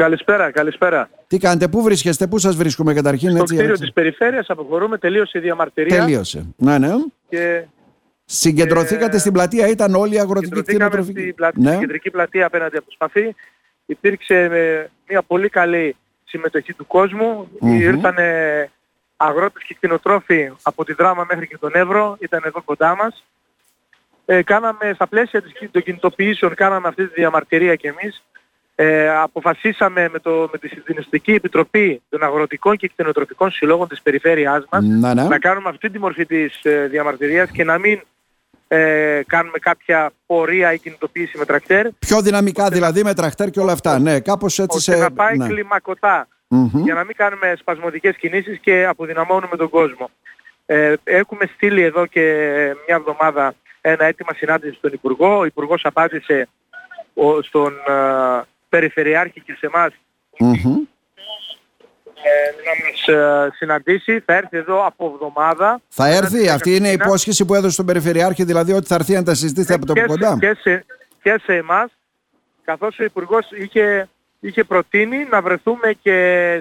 Καλησπέρα, καλησπέρα. Τι κάνετε, πού βρίσκεστε, πού σας βρίσκουμε καταρχήν. Στο έτσι, κτίριο έτσι. της περιφέρειας αποχωρούμε, τελείωσε η διαμαρτυρία. Τελείωσε. Ναι, ναι. Και Συγκεντρωθήκατε Ε, στην πλατεία, ήταν όλη η αγροτική συγκεντρωθήκαμε κτηνοτροφική. στην πλα... Ναι. στην κεντρική πλατεία απέναντι από το Σπαθί. Υπήρξε ε, μια πολύ καλή συμμετοχή του κόσμου. Μμμ. Ήρθαν αγρότες και κτηνοτρόφοι από τη Δράμα μέχρι και τον Εύρο, ήταν εδώ κοντά μας. Ε, κάναμε στα πλαίσια της, των κινητοποιήσεων, κάναμε αυτή τη διαμαρτυρία κι εμείς. Ε, αποφασίσαμε με, το, με τη Συντηνιστική Επιτροπή των Αγροτικών και Κτηνοτροφικών Συλλόγων της περιφέρειάς μας Ναι, ναι. να κάνουμε αυτή τη μορφή της ε, διαμαρτυρίας και να μην ε, κάνουμε κάποια πορεία ή κινητοποίηση με τρακτέρ, Πιο δυναμικά δηλαδή με τραχτέρ και όλα αυτά. Ναι, κάπως έτσι ώστε σε... να πάει ναι. κλιμακωτά Μμμ. για να μην κάνουμε σπασμωδικές κινήσεις και αποδυναμώνουμε τον κόσμο. Ε, έχουμε στείλει εδώ και μια εβδομάδα ένα αίτημα συνάντησης στον Υπουργό. Ο Υπουργός απάντησε ο- στον ε, Περιφερειάρχη και σε εμάς Μμμ. ε, να μας ε, συναντήσει. Θα έρθει εδώ από εβδομάδα. Θα έρθει, Ένα αυτή είναι η μήνα. υπόσχεση που έδωσε στον Περιφερειάρχη, δηλαδή ότι θα έρθει να τα συζητήσετε από το και, από κοντά. σε, και, σε, και σε εμάς, καθώς ο Υπουργός είχε, είχε προτείνει να βρεθούμε και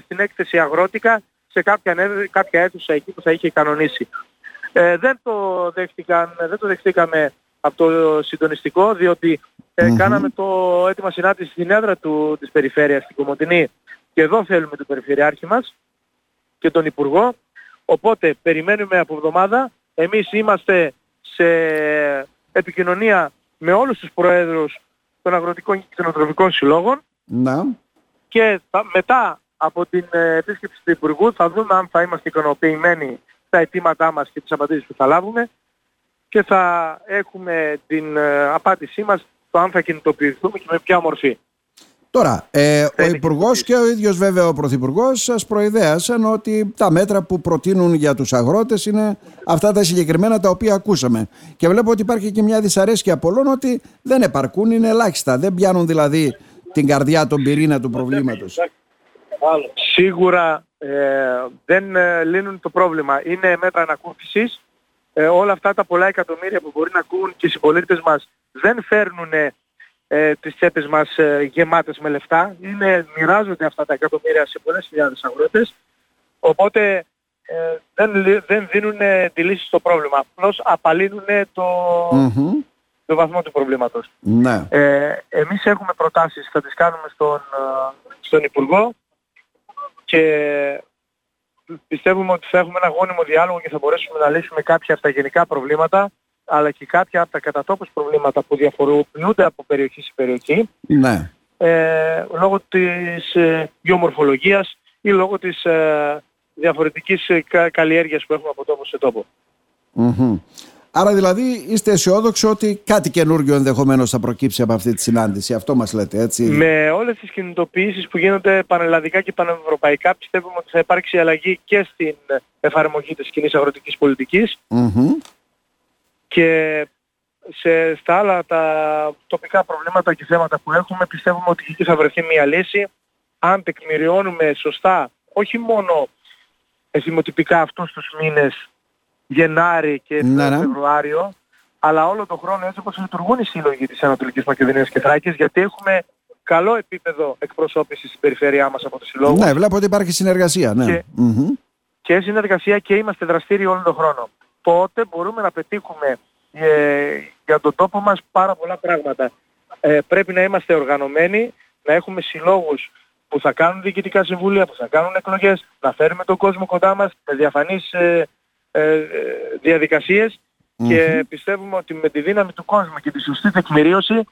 στην έκθεση αγρότικα σε κάποια, νε- κάποια αίθουσα εκεί που θα είχε κανονίσει. Ε, δεν, το δέχτηκαν, δεν το δεχτήκαμε από το συντονιστικό, διότι ε, Μμμ. κάναμε το έτοιμα συνάντηση στην έδρα του, της περιφέρειας, στην Κομωτινή, και εδώ θέλουμε τον Περιφερειάρχη μας και τον Υπουργό. Οπότε περιμένουμε από εβδομάδα. Εμείς είμαστε σε επικοινωνία με όλους τους προέδρους των αγροτικών και κτηνοτροφικών συλλόγων Να. και θα- μετά από την ε, επίσκεψη του Υπουργού θα δούμε αν θα είμαστε ικανοποιημένοι στα αιτήματά μας και τις απαντήσεις που θα λάβουμε και θα έχουμε την ε, απάντησή μας το αν θα κινητοποιηθούμε και με ποια μορφή. Τώρα, ε, ο είναι Υπουργός και ο ίδιος βέβαια ο Πρωθυπουργός σας προειδέασαν ότι τα μέτρα που προτείνουν για τους αγρότες είναι αυτά τα συγκεκριμένα τα οποία ακούσαμε. Και βλέπω ότι υπάρχει και μια δυσαρέσκεια πολλών ότι δεν επαρκούν, είναι ελάχιστα. Δεν πιάνουν δηλαδή την καρδιά, τον πυρήνα του προβλήματος. Σίγουρα ε, δεν ε, λύνουν το πρόβλημα. Είναι μέτρα ανακούφισης. Ε, όλα αυτά τα πολλά εκατομμύρια που μπορεί να ακούν και οι συμπολίτες μας δεν φέρνουν ε, τις τσέπες μας ε, γεμάτες με λεφτά. Είναι, μοιράζονται αυτά τα εκατομμύρια σε πολλές χιλιάδες αγρότες. Οπότε ε, δεν, λύ- δεν δίνουν τη λύση στο πρόβλημα. Απλώς απαλύνουν το, Μμμ. το βαθμό του προβλήματος. Ναι. Ε, εμείς έχουμε προτάσεις, θα τις κάνουμε στον, ε, στον Υπουργό και πιστεύουμε ότι θα έχουμε ένα γόνιμο διάλογο και θα μπορέσουμε να λύσουμε κάποια από τα γενικά προβλήματα αλλά και κάποια από τα κατατόπους προβλήματα που διαφοροποιούνται από περιοχή σε περιοχή ναι. ε, λόγω της ε, γεωμορφολογίας ή λόγω της ε, διαφορετικής ε, κα- καλλιέργειας που έχουμε από τόπο σε τόπο. Μμμ. Άρα δηλαδή είστε αισιόδοξοι ότι κάτι καινούργιο ενδεχομένως θα προκύψει από αυτή τη συνάντηση. Αυτό μας λέτε, έτσι. Με όλες τις κινητοποιήσεις που γίνονται πανελλαδικά και πανευρωπαϊκά πιστεύουμε ότι θα υπάρξει αλλαγή και στην εφαρμογή της κοινής αγροτικής πολιτικής Μμμ. και σε, στα άλλα τα τοπικά προβλήματα και θέματα που έχουμε πιστεύουμε ότι και εκεί θα βρεθεί μια λύση αν τεκμηριώνουμε σωστά όχι μόνο εθιμοτυπικά αυτούς τους μήνες Γενάρη και Ναι, ναι. Φεβρουάριο αλλά όλο τον χρόνο έτσι όπως λειτουργούν οι σύλλογοι της Ανατολικής Μακεδονίας και Θράκης γιατί έχουμε καλό επίπεδο εκπροσώπησης στην περιφέρειά μας από τους συλλόγους Ναι, βλέπω ότι υπάρχει συνεργασία. Ναι. Και- Μμμ. και συνεργασία και είμαστε δραστήριοι όλο τον χρόνο. Τότε μπορούμε να πετύχουμε ε, για τον τόπο μας πάρα πολλά πράγματα. Ε, πρέπει να είμαστε οργανωμένοι, να έχουμε συλλόγους που θα κάνουν διοικητικά συμβούλια, που θα κάνουν εκλογές, να φέρουμε τον κόσμο κοντά μας με διαφανείς ε, ε, ε, διαδικασίες και πιστεύουμε ότι με τη δύναμη του κόσμου και τη σωστή τεκμηρίωση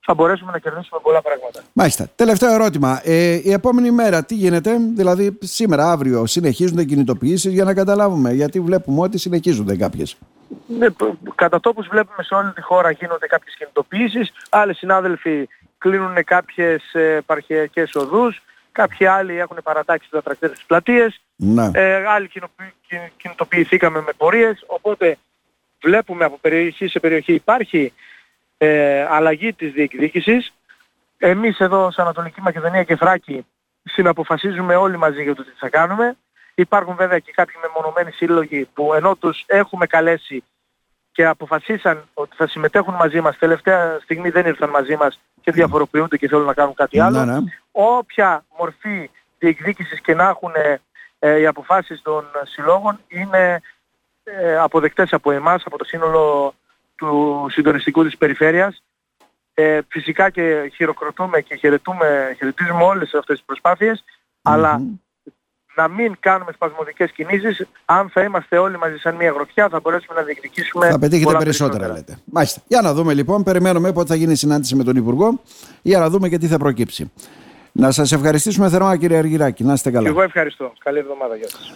θα μπορέσουμε να κερδίσουμε πολλά πράγματα. Μάλιστα. Τελευταίο ερώτημα. Ε, η επόμενη μέρα τι γίνεται, δηλαδή σήμερα, αύριο, συνεχίζονται οι κινητοποιήσεις για να καταλάβουμε, γιατί βλέπουμε ότι συνεχίζονται κάποιες. Ναι, π- κατά τόπους βλέπουμε σε όλη τη χώρα γίνονται κάποιες κινητοποιήσεις, άλλοι συνάδελφοι κλείνουν κάποιες ε, επαρχιακές οδούς, κάποιοι άλλοι έχουν παρατάξει τα τρακτέρ στις πλατείες, Να. ε, άλλοι κοινοποιη- κιν- κινητοποιηθήκαμε με πορείες, οπότε βλέπουμε από περιοχή σε περιοχή υπάρχει ε, αλλαγή της διεκδίκησης. Εμείς εδώ σε Ανατολική Μακεδονία και Θράκη συναποφασίζουμε όλοι μαζί για το τι θα κάνουμε. Υπάρχουν βέβαια και κάποιοι μεμονωμένοι σύλλογοι που ενώ τους έχουμε καλέσει και αποφασίσαν ότι θα συμμετέχουν μαζί μας, τελευταία στιγμή δεν ήρθαν μαζί μας και διαφοροποιούνται και θέλουν να κάνουν κάτι άλλο. Ναι, ναι. Όποια μορφή διεκδίκησης και να έχουν ε, οι αποφάσεις των συλλόγων είναι ε, αποδεκτές από εμάς, από το σύνολο του συντονιστικού της περιφέρειας. Ε, φυσικά και χειροκροτούμε και χαιρετούμε, χαιρετίζουμε όλες αυτές τις προσπάθειες, αλλά να μην κάνουμε σπασμωδικές κινήσεις. Αν θα είμαστε όλοι μαζί σαν μια γροθιά θα μπορέσουμε να διεκδικήσουμε Θα πετύχετε πολλά περισσότερα, λέτε. Μάλιστα. Για να δούμε λοιπόν, περιμένουμε πότε θα γίνει η συνάντηση με τον Υπουργό για να δούμε και τι θα προκύψει. Να σας ευχαριστήσουμε θερμά κύριε Αργυράκη. Να είστε καλά. Και εγώ ευχαριστώ. Καλή εβδομάδα. Γεια σας.